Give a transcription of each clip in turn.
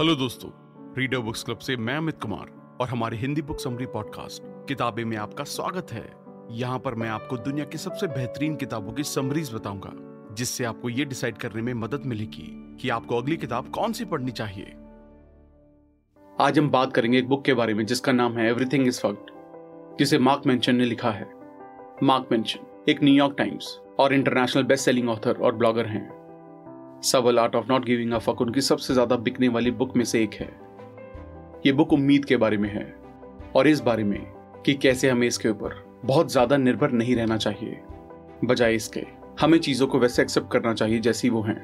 Hello दोस्तों reader books club से मैं अमित कुमार और हमारे हिंदी बुक समरी पॉडकास्ट किताबें में आपका स्वागत है। यहाँ पर मैं आपको दुनिया की सबसे बेहतरीन किताबों की समरीज बताऊँगा, जिससे आपको ये डिसाइड करने में मदद मिलेगी कि आपको अगली किताब कौन सी पढ़नी चाहिए। आज हम बात करेंगे एक बुक के बारे में, जिसका नाम है एवरीथिंग इज़ फक्ड जिसे मार्क मेंशन ने लिखा है। मार्क मेंशन एक न्यूयॉर्क टाइम्स और इंटरनेशनल बेस्ट सेलिंग ऑथर और ब्लॉगर हैं। Subtle art of not giving a fuck उनकी सबसे ज़्यादा बिकने वाली बुक में से एक है। ये बुक उम्मीद के बारे में है और इस बारे में कि कैसे हमें इसके ऊपर बहुत ज़्यादा निर्भर नहीं रहना चाहिए। बजाय इसके, हमें चीज़ों को वैसे एक्सेप्ट करना चाहिए जैसी वो हैं।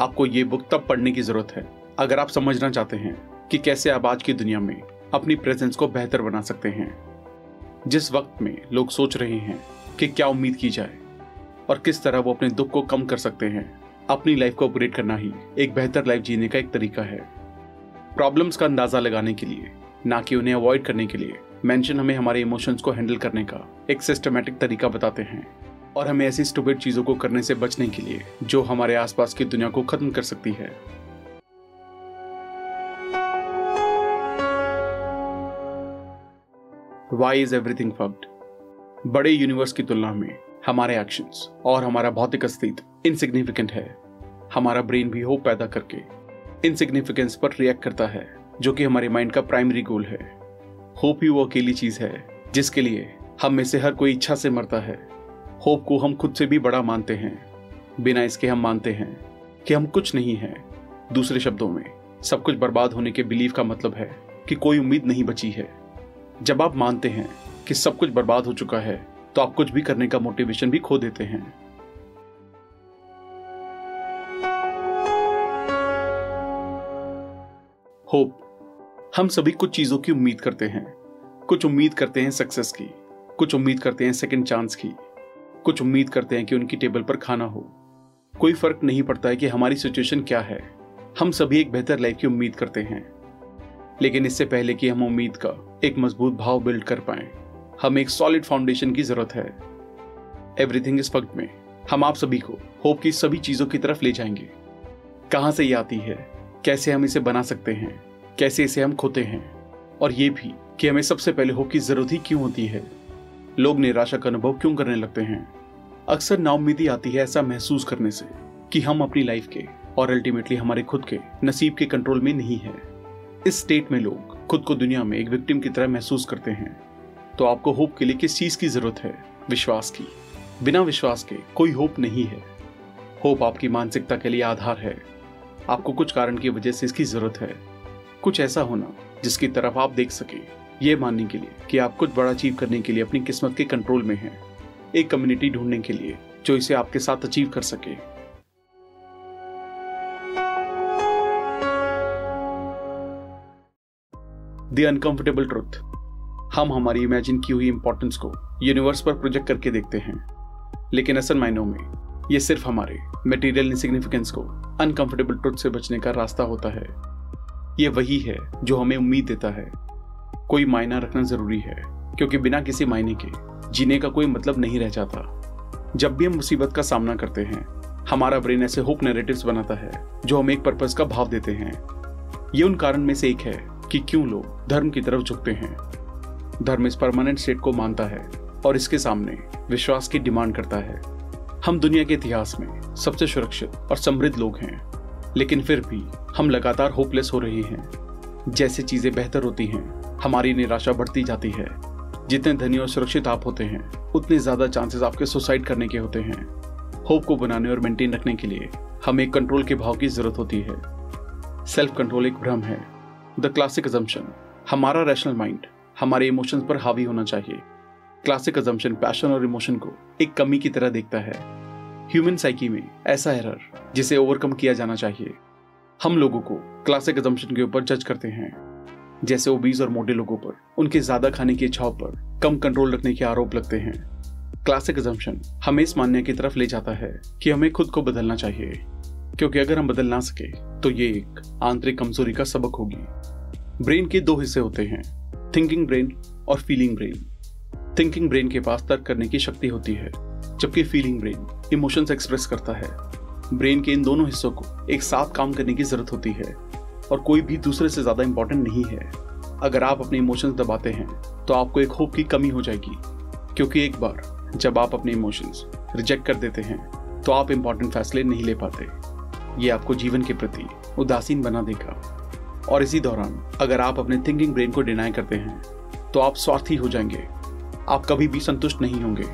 आपको ये बुक तब पढ़ने की ज़रूरत है अगर आप समझना चाहते हैं कि कैसे आप आज की दुनिया में अपनी प्रेजेंस को बेहतर बना सकते हैं। जिस वक्त में लोग सोच रहे हैं कि क्या उम्मीद की जाए और किस तरह वो अपने दुख को कम कर सकते हैं अपनी लाइफ को अपग्रेड करना ही एक बेहतर लाइफ जीने का एक तरीका है। प्रॉब्लम्स का अंदाज़ा लगाने के लिए, ना कि उन्हें अवॉइड करने के लिए मेंशन हमें हमारे इमोशंस को हैंडल करने का एक सिस्टमेटिक तरीका बताते हैं। और हमें ऐसी स्टूपिड चीज़ों को करने से बचने के लिए, जो हमारे आसपास की दुनिया को खत्म कर सकती है। वाई इज़ एवरीथिंग फक्ड बड़े यूनिवर्स की तुलना में हमारे एक्शंस और हमारा भौतिक अस्तित्व इनसिग्निफिकेंट है। हमारा ब्रेन भी होप पैदा करके। इनसिग्निफिकेंस पर रिएक्ट करता है, जो कि हमारे माइंड का प्राइमरी गोल है। होप ही वो अकेली चीज़ है, जिसके लिए हम में से हर कोई इच्छा से मरता है। होप को हम खुद से भी बड़ा मानते हैं। बिना इसके हम मानते हैं कि हम कुछ नहीं है। दूसरे शब्दों में, सब कुछ बर्बाद होने के बिलीव का मतलब है कि कोई उम्मीद नहीं बची है। जब आप मानते हैं कि सब कुछ बर्बाद हो चुका है तो आप कुछ भी करने का मोटिवेशन भी खो देते हैं। होप। हम सभी कुछ चीज़ों की उम्मीद करते हैं। कुछ उम्मीद करते हैं सक्सेस की। कुछ उम्मीद करते हैं सेकंड चांस की। कुछ उम्मीद करते हैं कि उनकी टेबल पर खाना हो। कोई फ़र्क नहीं पड़ता है कि हमारी सिचुएशन क्या है। हम सभी एक बेहतर लाइफ की उम्मीद करते हैं। लेकिन इससे पहले कि हम उम्मीद का एक मज़बूत भाव बिल्ड कर पाए, हमें एक सॉलिड फाउंडेशन की ज़रूरत है। एवरीथिंग इस फक्ट में। हम आप सभी को होप की सभी चीज़ों की तरफ़ ले जाएँगे। कहाँ से ये आती है? कैसे हम इसे बना सकते हैं, कैसे इसे हम खोते हैं। और ये भी कि हमें सबसे पहले होप की ज़रूरत ही क्यों होती है। लोग निराशा का अनुभव क्यों करने लगते हैं? अक्सर नाउमीदी आती है ऐसा महसूस करने से कि हम अपनी लाइफ के और अल्टीमेटली हमारे खुद के नसीब के कंट्रोल में नहीं है। इस स्टेट में लोग खुद को दुनिया में एक विक्टिम की तरह महसूस करते हैं। तो आपको होप के लिए किस चीज़ की ज़रूरत है? विश्वास की। बिना विश्वास के कोई होप नहीं है। होप आपकी मानसिकता के लिए आधार है। आपको कुछ कारण की वजह से इसकी ज़रूरत है। कुछ ऐसा होना जिसकी तरफ़ आप देख सके, ये मानने के लिए कि आप कुछ बड़ा अचीव करने के लिए अपनी किस्मत के कंट्रोल में हैं, एक कम्युनिटी ढूँढने के लिए, जो इसे आपके साथ अचीव कर सके। द अनकंफर्टेबल ट्रुथ हम हमारी इमेजिन की हुई इंपॉर्टेंस को यूनिवर्स पर प्रोजेक्ट करके देखते हैं, लेकिन असल मायनों में ये सिर्फ़ हमारे मटेरियल इनसिग्निफिकेंस को अनकंफर्टेबल ट्रुथ से बचने का रास्ता होता है। ये वही है जो हमें उम्मीद देता है। कोई मायना रखना ज़रूरी है, क्योंकि बिना किसी मायने के जीने का कोई मतलब नहीं रह जाता। जब भी हम मुसीबत का सामना करते हैं, हमारा ब्रेन ऐसे होप नैरेटिव्स बनाता है, जो हमें एक पर्पज का भाव देते हैं। ये उन कारण में से एक है कि क्यों लोग धर्म की तरफ़ झुकते हैं। धर्म इस परमानेंट स्टेट को मानता है और इसके सामने विश्वास की डिमांड करता है। हम दुनिया के इतिहास में सबसे सुरक्षित और समृद्ध लोग हैं, लेकिन फिर भी हम लगातार होपलेस हो रहे हैं। जैसे चीज़ें बेहतर होती हैं, हमारी निराशा बढ़ती जाती है। जितने धनी और सुरक्षित आप होते हैं, उतने ज़्यादा चांसेस आपके सुसाइड करने के होते हैं। होप को बनाने और मेंटेन रखने के लिए हमें कंट्रोल के भाव की ज़रूरत होती है। सेल्फ कंट्रोल एक भ्रम है। द क्लासिक अजम्पशन हमारा रैशनल माइंड हमारे इमोशंस पर हावी होना चाहिए। क्लासिक अजम्पशन पैशन और इमोशन को एक कमी की तरह देखता है। ह्यूमन साइकी में ऐसा एरर जिसे ओवरकम किया जाना चाहिए। हम लोगों को क्लासिक अजम्पशन के ऊपर जज करते हैं। जैसे ओबीज और मोटे लोगों पर, उनके ज़्यादा खाने की इच्छाओं पर कम कंट्रोल रखने के आरोप लगते हैं। क्लासिक अजम्पशन हमें इस मानने की तरफ़ ले जाता है कि हमें खुद को बदलना चाहिए। क्योंकि अगर हम बदल ना सके तो ये एक आंतरिक कमज़ोरी का सबक होगी। ब्रेन के दो हिस्से होते हैं थिंकिंग ब्रेन और फीलिंग ब्रेन थिंकिंग ब्रेन के पास तर्क करने की शक्ति होती है, जबकि फीलिंग ब्रेन इमोशंस एक्सप्रेस करता है। ब्रेन के इन दोनों हिस्सों को एक साथ काम करने की ज़रूरत होती है, और कोई भी दूसरे से ज़्यादा इंपॉर्टेंट नहीं है। अगर आप अपने इमोशंस दबाते हैं तो आपको एक होप की कमी हो जाएगी, क्योंकि एक बार जब आप अपने इमोशंस रिजेक्ट कर देते हैं तो आप इंपॉर्टेंट फैसले नहीं ले पाते। ये आपको जीवन के प्रति उदासीन बना देगा। और इसी दौरान अगर आप अपने थिंकिंग ब्रेन को डिनाई करते हैं तो आप स्वार्थी हो जाएँगे। आप कभी भी संतुष्ट नहीं होंगे।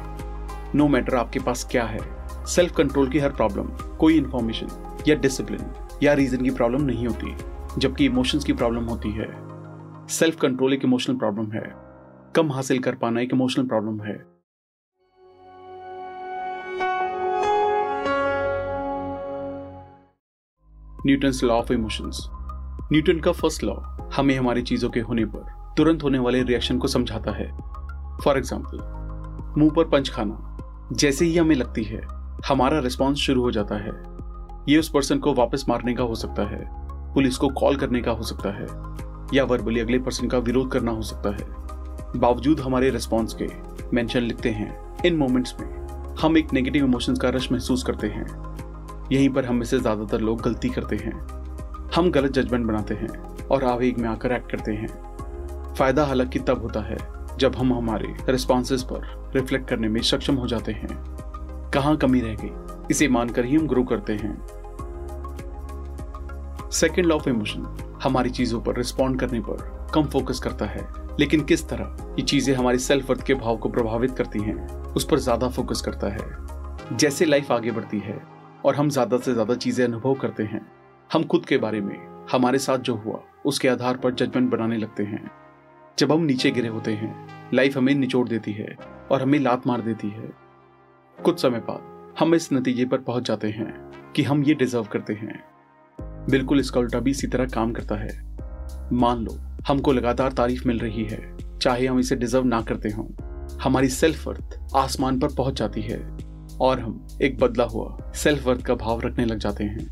नो no मैटर आपके पास क्या है। सेल्फ कंट्रोल की हर प्रॉब्लम कोई इंफॉर्मेशन या डिसिप्लिन या रीजन की प्रॉब्लम नहीं होती, जबकि इमोशंस की प्रॉब्लम होती है। सेल्फ कंट्रोल एक इमोशनल प्रॉब्लम है। कम हासिल कर पाना एक इमोशनल प्रॉब्लम है। Newton law of emotions Newton का फ़र्स्ट लॉ हमें हमारी चीज़ों के होने पर, तुरंत होने वाले रिएक्शन को समझाता है। फॉर एग्ज़ाम्पल मुँह पर पंच खाना। जैसे ही हमें लगती है, हमारा रिस्पॉन्स शुरू हो जाता है। ये उस पर्सन को वापस मारने का हो सकता है, पुलिस को कॉल करने का हो सकता है, या वर्बली अगले पर्सन का विरोध करना हो सकता है। बावजूद हमारे रिस्पॉन्स के मेंशन लिखते हैं। इन मोमेंट्स में, हम एक नेगेटिव इमोशंस का रश महसूस करते हैं। यहीं पर हम में से ज़्यादातर लोग गलती करते हैं। हम गलत जजमेंट बनाते हैं और आवेग में आकर एक्ट करते हैं। फ़ायदा हालाँकि तब होता है जब हम हमारे रिस्पॉन्सेज पर रिफ्लेक्ट करने में सक्षम हो जाते हैं, कहाँ कमी रह गई, इसे मानकर ही हम ग्रो करते हैं। सेकेंड लॉ ऑफ़ इमोशन हमारी चीज़ों पर रिस्पॉन्ड करने पर कम फोकस करता है। लेकिन किस तरह ये चीज़ें हमारी सेल्फ वर्थ के भाव को प्रभावित करती हैं, उस पर ज़्यादा फोकस करता है। जैसे लाइफ आगे बढ़ती है और हम ज़्यादा से ज़्यादा चीज़ें अनुभव करते हैं, हम खुद के बारे में, हमारे साथ जो हुआ, उसके आधार पर जजमेंट बनाने लगते हैं। जब हम नीचे गिरे होते हैं लाइफ हमें निचोड़ देती है और हमें लात मार देती है। कुछ समय बाद हम इस नतीजे पर पहुँच जाते हैं कि हम ये डिजर्व करते हैं। बिल्कुल इसका उल्टा भी इसी तरह काम करता है। मान लो, हमको लगातार तारीफ़ मिल रही है, चाहे हम इसे डिजर्व ना करते हों। हमारी सेल्फ वर्थ आसमान पर पहुँच जाती है और हम एक बदला हुआ सेल्फ वर्थ का भाव रखने लग जाते हैं।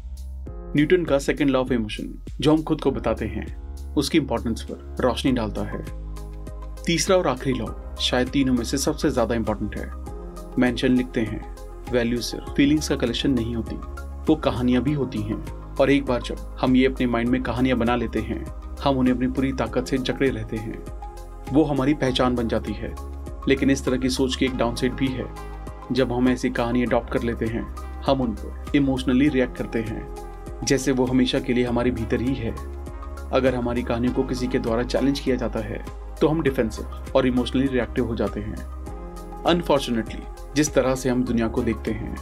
न्यूटन का सेकेंड लॉ ऑफ़ इमोशन जो हम खुद को बताते हैं उसकी इंपॉर्टेंस पर रोशनी डालता है। तीसरा और आखिरी लॉ शायद तीनों में से सबसे ज़्यादा इंपॉर्टेंट है। मैंशन लिखते हैं। वैल्यू सिर्फ़ फीलिंग्स का कलेक्शन नहीं होती, वो कहानियाँ भी होती हैं। और एक बार जब हम ये अपने माइंड में कहानियाँ बना लेते हैं, हम उन्हें अपनी पूरी ताकत से जकड़े रहते हैं। वो हमारी पहचान बन जाती है। लेकिन इस तरह की सोच की एक डाउनसाइड भी है। जब हम ऐसी कहानी अडॉप्ट कर लेते हैं, हम उन पर इमोशनली रिएक्ट करते हैं। जैसे वो हमेशा के लिए हमारे भीतर ही है। अगर हमारी कहानी को किसी के द्वारा चैलेंज किया जाता है तो हम डिफेंसिव और इमोशनली रिएक्टिव हो जाते हैं। अनफॉर्चुनेटली जिस तरह से हम दुनिया को देखते हैं,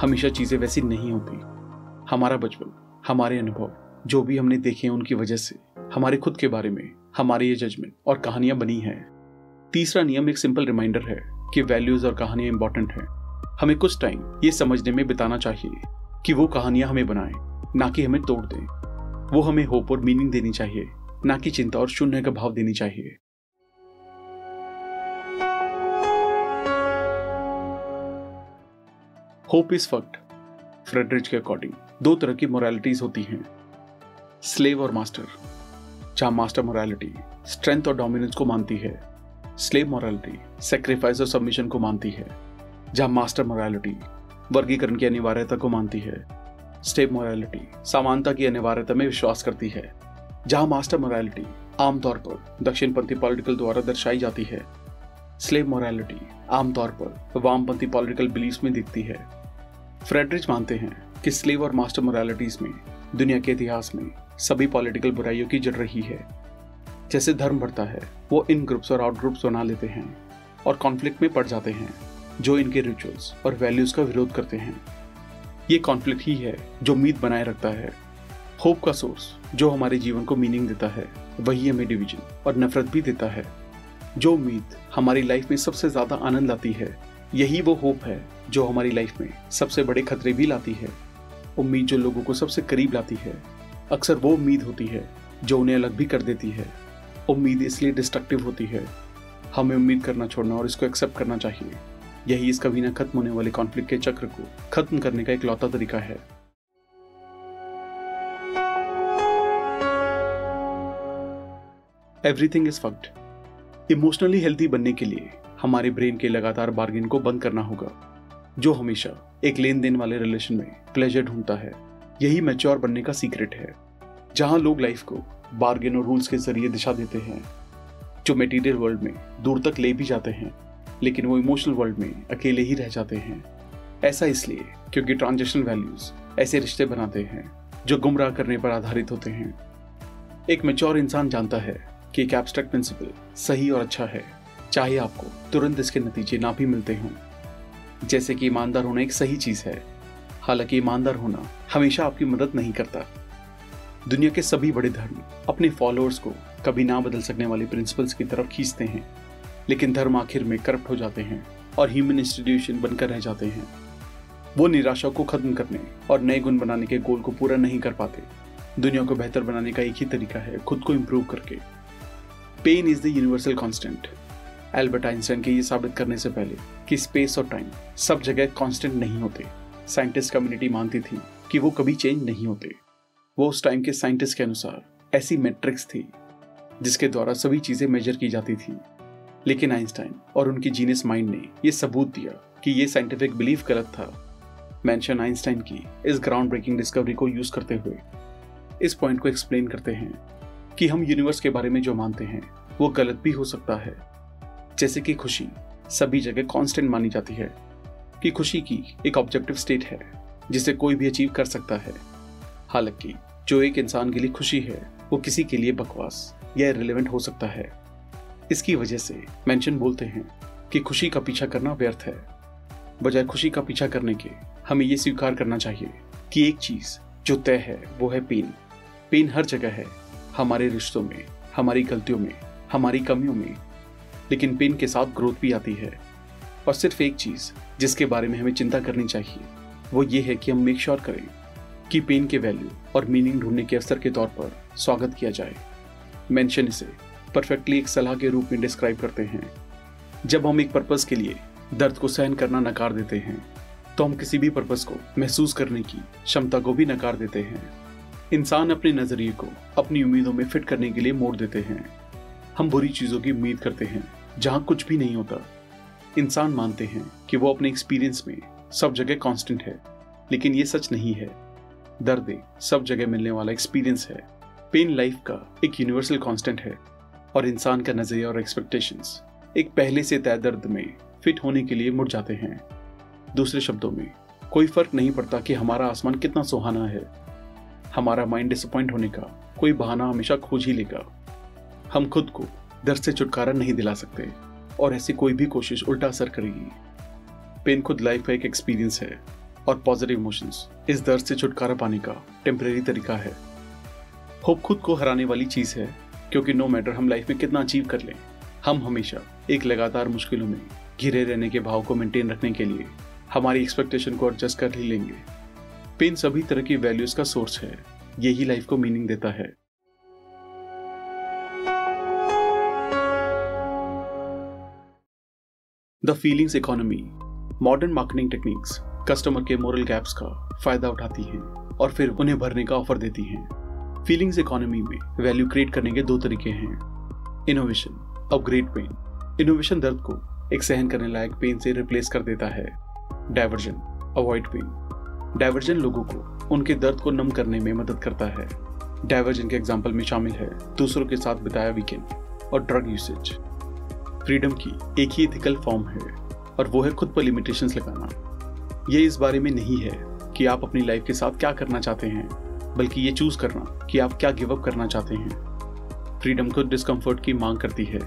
हमेशा चीज़ें वैसी नहीं होती। हमारा बचपन, हमारे अनुभव, जो भी हमने देखे उनकी वजह से, हमारे खुद के बारे में, हमारे ये जजमेंट और कहानियाँ बनी हैं। तीसरा नियम एक सिंपल रिमाइंडर है कि वैल्यूज़ और कहानियाँ इंपॉर्टेंट हैं। हमें कुछ टाइम ये समझने में बिताना चाहिए कि वो कहानियाँ हमें बनाएँ, ना कि हमें तोड़ दें। वो हमें होप और मीनिंग देनी चाहिए, ना कि चिंता और शून्य का भाव देनी चाहिए। होप इज़ फक्ट फ्रेडरिच के अकॉर्डिंग दो तरह की मोरालिटीज होती हैं। स्लेव और मास्टर जहाँ मास्टर मोरालिटी स्ट्रेंथ और डोमिनेंस को मानती है। स्लेव मोरालिटी सेक्रीफाइस और सबमिशन को मानती है। जहाँ मास्टर मोरालिटी वर्गीकरण की अनिवार्यता को मानती है। स्टेप मोरालिटी, समानता की अनिवार्यता में विश्वास करती है। जहाँ मास्टर मोरालिटी आमतौर पर दक्षिणपंथी पॉलिटिकल द्वारा दर्शाई जाती है, स्लेव मोरालिटी आमतौर पर वामपंथी पॉलिटिकल बिलीफ में दिखती है। फ्रेडरिच मानते हैं कि स्लेव और मास्टर मोरालिटीज में, दुनिया के इतिहास में सभी पॉलिटिकल बुराइयों की जड़ रही है। जैसे धर्म बढ़ता है, वो इन ग्रुप्स और आउट ग्रुप्स बना लेते हैं और कॉन्फ्लिक्ट में पड़ जाते हैं, जो इनके रिचुअल्स और वैल्यूज़ का विरोध करते हैं। ये कॉन्फ्लिक्ट ही है जो उम्मीद बनाए रखता है। होप का सोर्स जो हमारे जीवन को मीनिंग देता है, वही हमें डिवीज़न और नफरत भी देता है। जो उम्मीद हमारी लाइफ में सबसे ज़्यादा आनंद लाती है, यही वो होप है जो हमारी लाइफ में सबसे बड़े खतरे भी लाती है। उम्मीद जो लोगों को सबसे करीब लाती है, अक्सर वो उम्मीद होती है जो उन्हें अलग भी कर देती है। उम्मीद इसलिए डिस्ट्रक्टिव होती है, हमें उम्मीद करना छोड़ना और इसको एक्सेप्ट करना चाहिए। यही इस कभी ना खत्म होने वाले कॉन्फ्लिक्ट के चक्र को खत्म करने का एक लौता तरीका है। Everything is fucked emotionally healthy बनने के लिए हमारे ब्रेन के लगातार बार्गेन को बंद करना होगा, जो हमेशा एक लेन देन वाले रिलेशन में प्लेजर ढूंढता है। यही मैच्योर बनने का सीक्रेट है, जहाँ लोग लाइफ को बार्गेन और रूल्स के ज़रिए दिशा देते हैं, जो मेटीरियल वर्ल्ड में दूर तक ले भी जाते हैं। लेकिन वो इमोशनल वर्ल्ड में अकेले ही रह जाते हैं। ऐसा इसलिए क्योंकि ट्रांजेक्शन वैल्यूज़ ऐसे रिश्ते बनाते हैं, जो गुमराह करने पर आधारित होते हैं। एक मेच्योर इंसान जानता है कि एक एब्स्ट्रैक्ट प्रिंसिपल सही और अच्छा है, चाहे आपको तुरंत इसके नतीजे ना भी मिलते हों। जैसे कि ईमानदार होना एक सही चीज़ है, हालाँकि ईमानदार होना हमेशा आपकी मदद नहीं करता। दुनिया के सभी बड़े धर्म अपने फॉलोअर्स को कभी ना बदल सकने वाले प्रिंसिपल्स की तरफ़ खींचते हैं। लेकिन धर्म आखिर में करप्ट हो जाते हैं और ह्यूमन इंस्टीट्यूशन बनकर रह जाते हैं। वो निराशा को खत्म करने और नए गुण बनाने के गोल को पूरा नहीं कर पाते। दुनिया को बेहतर बनाने का एक ही तरीका है, खुद को इम्प्रूव करके। Pain is the universal constant Albert Einstein के ये साबित करने से पहले कि स्पेस और टाइम सब जगह कांस्टेंट नहीं होते। साइंटिस्ट कम्युनिटी मानती थी कि वो कभी चेंज नहीं होते। वो उस टाइम के साइंटिस्ट के अनुसार ऐसी मैट्रिक्स थी जिसके द्वारा सभी चीज़ें मेजर की जाती थी। लेकिन आइंस्टाइन और उनकी जीनियस माइंड ने यह सबूत दिया कि ये साइंटिफिक बिलीफ गलत था। मेंशन आइंस्टाइन की इस ग्राउंड ब्रेकिंग डिस्कवरी को यूज़ करते हुए। इस पॉइंट को एक्सप्लेन करते हैं कि हम यूनिवर्स के बारे में जो मानते हैं, वो गलत भी हो सकता है। जैसे कि खुशी, सभी जगह कांस्टेंट मानी जाती है कि खुशी की एक ऑब्जेक्टिव स्टेट है, जिसे कोई भी अचीव कर सकता है। हालाँकि, जो एक इंसान के लिए खुशी है, वो किसी के लिए बकवास या रिलेवेंट हो सकता है। इसकी वजह से मेंशन बोलते हैं कि खुशी का पीछा करना व्यर्थ है। बजाय खुशी का पीछा करने के, हमें ये स्वीकार करना चाहिए कि एक चीज़ जो तय है, वो है पेन पेन हर जगह है, हमारे रिश्तों में, हमारी गलतियों में, हमारी कमियों में। लेकिन पेन के साथ ग्रोथ भी आती है। और सिर्फ़ एक चीज़ जिसके बारे में हमें चिंता करनी चाहिए, वो ये है कि हम मेक श्योर sure करें कि पेन के वैल्यू और मीनिंग ढूँढने के अवसर के तौर पर स्वागत किया जाए। मेंशन इसे परफेक्टली एक सलाह के रूप में डिस्क्राइब करते हैं। जब हम एक पर्पस के लिए दर्द को सहन करना नकार देते हैं तो हम किसी भी पर्पस को महसूस करने की क्षमता को भी नकार देते हैं। इंसान अपने नज़रिए को अपनी उम्मीदों में फिट करने के लिए मोड़ देते हैं। हम बुरी चीज़ों की उम्मीद करते हैं, जहाँ कुछ भी नहीं होता। इंसान मानते हैं कि वो अपने एक्सपीरियंस में सब जगह कांस्टेंट है, लेकिन ये सच नहीं है। दर्द सब जगह मिलने वाला एक्सपीरियंस है। पेन लाइफ का एक यूनिवर्सल कांस्टेंट है। और इंसान का नज़रिया और एक्सपेक्टेशंस एक पहले से तय दर्द में फिट होने के लिए मुड़ जाते हैं। दूसरे शब्दों में, कोई फ़र्क नहीं पड़ता कि हमारा आसमान कितना सुहाना है। हमारा माइंड डिसअपॉइंट होने का कोई बहाना हमेशा खोज ही लेगा। हम खुद को दर्द से छुटकारा नहीं दिला सकते और ऐसी कोई भी कोशिश उल्टा असर करेगी। पेन खुद लाइफ का एक एक्सपीरियंस है और पॉजिटिव इमोशंस इस दर्द से छुटकारा पाने का टेम्परेरी तरीका है। होप खुद को हराने वाली चीज़ है क्योंकि नो मैटर हम लाइफ में कितना अचीव कर लें, हम हमेशा एक लगातार मुश्किलों में घिरे रहने के भाव को मेंटेन रखने के लिए हमारी एक्सपेक्टेशन को एडजस्ट कर ही लेंगे। पेन सभी तरह की वैल्यूज़ का सोर्स है, यही लाइफ को मीनिंग देता है। The feelings economy modern marketing techniques customer के मोरल गैप्स का फ़ायदा उठाती हैं और फिर उन्हें भरने का ऑफ़र देती हैं। फीलिंग्स इकोनॉमी में वैल्यू क्रिएट करने के दो तरीके हैं। इनोवेशन अपग्रेड पेन इनोवेशन दर्द को एक सहन करने लायक पेन से रिप्लेस कर देता है। डाइवर्जन अवॉइड पेन डाइवर्जन लोगों को उनके दर्द को नम करने में मदद करता है। डाइवर्जन के एग्ज़ाम्पल में शामिल है दूसरों के साथ बिताया वीकेंड और ड्रग यूसेज फ्रीडम की एक ही इथिकल फॉर्म है और वो है खुद पर लिमिटेशंस लगाना। ये इस बारे में नहीं है कि आप अपनी लाइफ के साथ क्या करना चाहते हैं। बल्कि ये चूज़ करना कि आप क्या गिव अप करना चाहते हैं। फ्रीडम खुद डिस्कम्फर्ट की मांग करती है।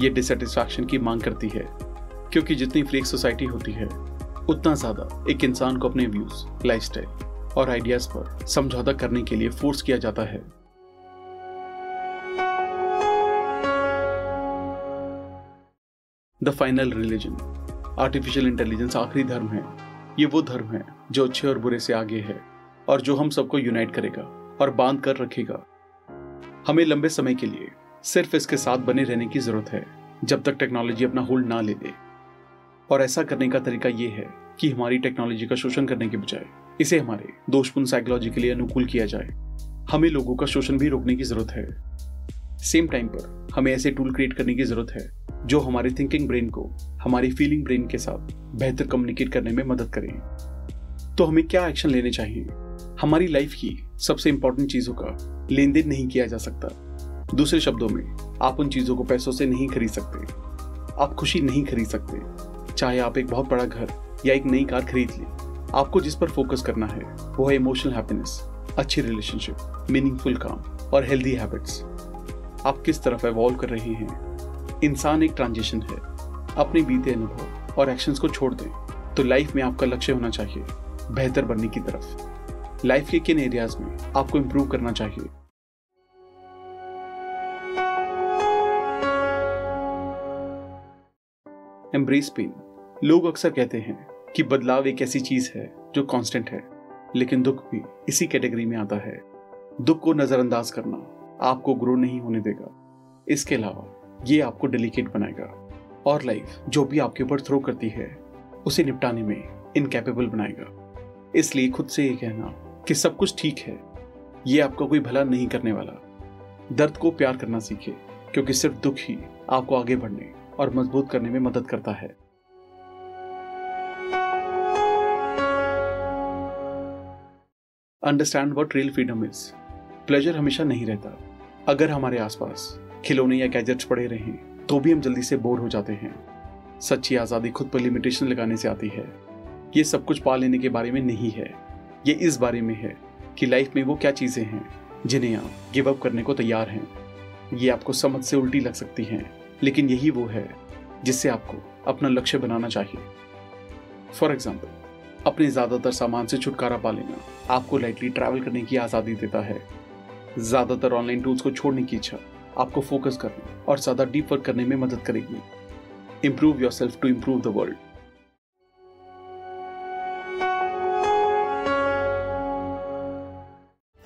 ये डिसटिस्फैक्शन की मांग करती है। क्योंकि जितनी फ्री सोसाइटी होती है, उतना ज़्यादा एक इंसान को अपने व्यूज़ लाइफ और आइडियाज़ पर समझौता करने के लिए फोर्स किया जाता है। The final religion artificial intelligence आखिरी धर्म है। ये वो धर्म है जो अच्छे और बुरे से आगे है। और जो हम सबको यूनाइट करेगा और बाँध कर रखेगा। हमें लंबे समय के लिए सिर्फ़ इसके साथ बने रहने की ज़रूरत है, जब तक टेक्नोलॉजी अपना होल्ड ना ले दे। और ऐसा करने का तरीका ये है कि हमारी टेक्नोलॉजी का शोषण करने के बजाय इसे हमारे दोषपूर्ण साइकोलॉजी के लिए अनुकूल किया जाए। हमें लोगों का शोषण भी रोकने की ज़रूरत है। सेम टाइम पर हमें ऐसे टूल क्रिएट करने की ज़रूरत है, जो हमारे थिंकिंग ब्रेन को, हमारी फीलिंग ब्रेन के साथ बेहतर कम्युनिकेट करने में मदद करें। तो हमें क्या एक्शन लेने चाहिए? हमारी लाइफ की सबसे इंपॉर्टेंट चीज़ों का लेन देन नहीं किया जा सकता। दूसरे शब्दों में, आप उन चीज़ों को पैसों से नहीं खरीद सकते। आप खुशी नहीं खरीद सकते। चाहे आप एक बहुत बड़ा घर या एक नई कार खरीद लें, आपको जिस पर फोकस करना है, वो है इमोशनल हैप्पीनेस अच्छी रिलेशनशिप मीनिंगफुल काम और हेल्दी हैबिट्स आप किस तरफ़ एवॉल्व कर रहे हैं? इंसान एक ट्रांजिशन है। अपने बीते अनुभव और एक्शंस को छोड़ दें तो लाइफ में आपका लक्ष्य होना चाहिए, बेहतर बनने की तरफ़। लाइफ के किन एरियाज़ में आपको इंप्रूव करना चाहिए? एम्ब्रेस पेन लोग अक्सर कहते हैं कि बदलाव एक ऐसी चीज़ है जो कांस्टेंट है, लेकिन दुख भी इसी कैटेगरी में आता है। दुख को नजरअंदाज करना आपको ग्रो नहीं होने देगा। इसके अलावा ये आपको डेलिकेट बनाएगा और लाइफ जो भी आपके ऊपर थ्रो करती है, उसे निपटाने में इनकेपेबल बनाएगा। इसलिए खुद से ये कहना कि सब कुछ ठीक है। ये आपका कोई भला नहीं करने वाला। दर्द को प्यार करना सीखे, क्योंकि सिर्फ़ दुख ही आपको आगे बढ़ने और मज़बूत करने में मदद करता है। Understand what real freedom is pleasure हमेशा नहीं रहता। अगर हमारे आसपास खिलौने या गैजेट्स पड़े रहें तो भी हम जल्दी से बोर हो जाते हैं। सच्ची आज़ादी खुद पर लिमिटेशन लगाने से आती है। ये सब कुछ पा लेने के बारे में नहीं है। ये इस बारे में है कि लाइफ में वो क्या चीज़ें हैं जिन्हें आप गिव अप करने को तैयार हैं। ये आपको समझ से उल्टी लग सकती हैं, लेकिन यही वो है जिससे आपको अपना लक्ष्य बनाना चाहिए। फॉर एग्ज़ाम्पल अपने ज़्यादातर सामान से छुटकारा पा लेना आपको लाइटली ट्रैवल करने की आज़ादी देता है। ज़्यादातर ऑनलाइन टूल्स को छोड़ने की इच्छा आपको फोकस करने और ज़्यादा डीप वर्क करने में मदद करेगी। Improve yourself to improve the world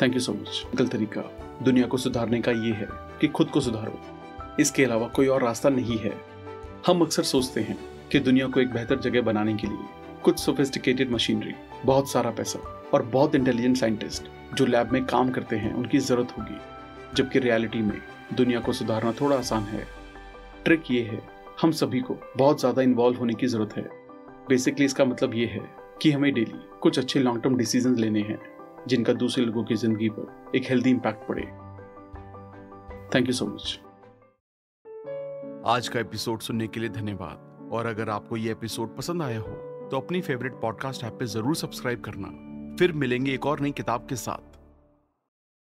thank you so much गल तरीका। दुनिया को सुधारने का ये है कि खुद को सुधारो। इसके अलावा कोई और रास्ता नहीं है। हम अक्सर सोचते हैं कि दुनिया को एक बेहतर जगह बनाने के लिए कुछ सोफिस्टिकेटेड मशीनरी बहुत सारा पैसा और बहुत इंटेलिजेंट साइंटिस्ट जो लैब में काम करते हैं, उनकी ज़रूरत होगी। जबकि रियलिटी में दुनिया को सुधारना थोड़ा आसान है। ट्रिक ये है, हम सभी को बहुत ज़्यादा इन्वॉल्व होने की ज़रूरत है। बेसिकली इसका मतलब ये है कि हमें डेली कुछ अच्छे लॉन्ग टर्म डिसीज़न लेने हैं। जिनका दूसरे लोगों की ज़िंदगी पर एक हेल्दी इंपैक्ट पड़े। थैंक यू सो मच आज का एपिसोड सुनने के लिए धन्यवाद। और अगर आपको ये एपिसोड पसंद आया हो तो अपनी फेवरेट पॉडकास्ट ऐप पे ज़रूर सब्सक्राइब करना। फिर मिलेंगे एक और नई किताब के साथ।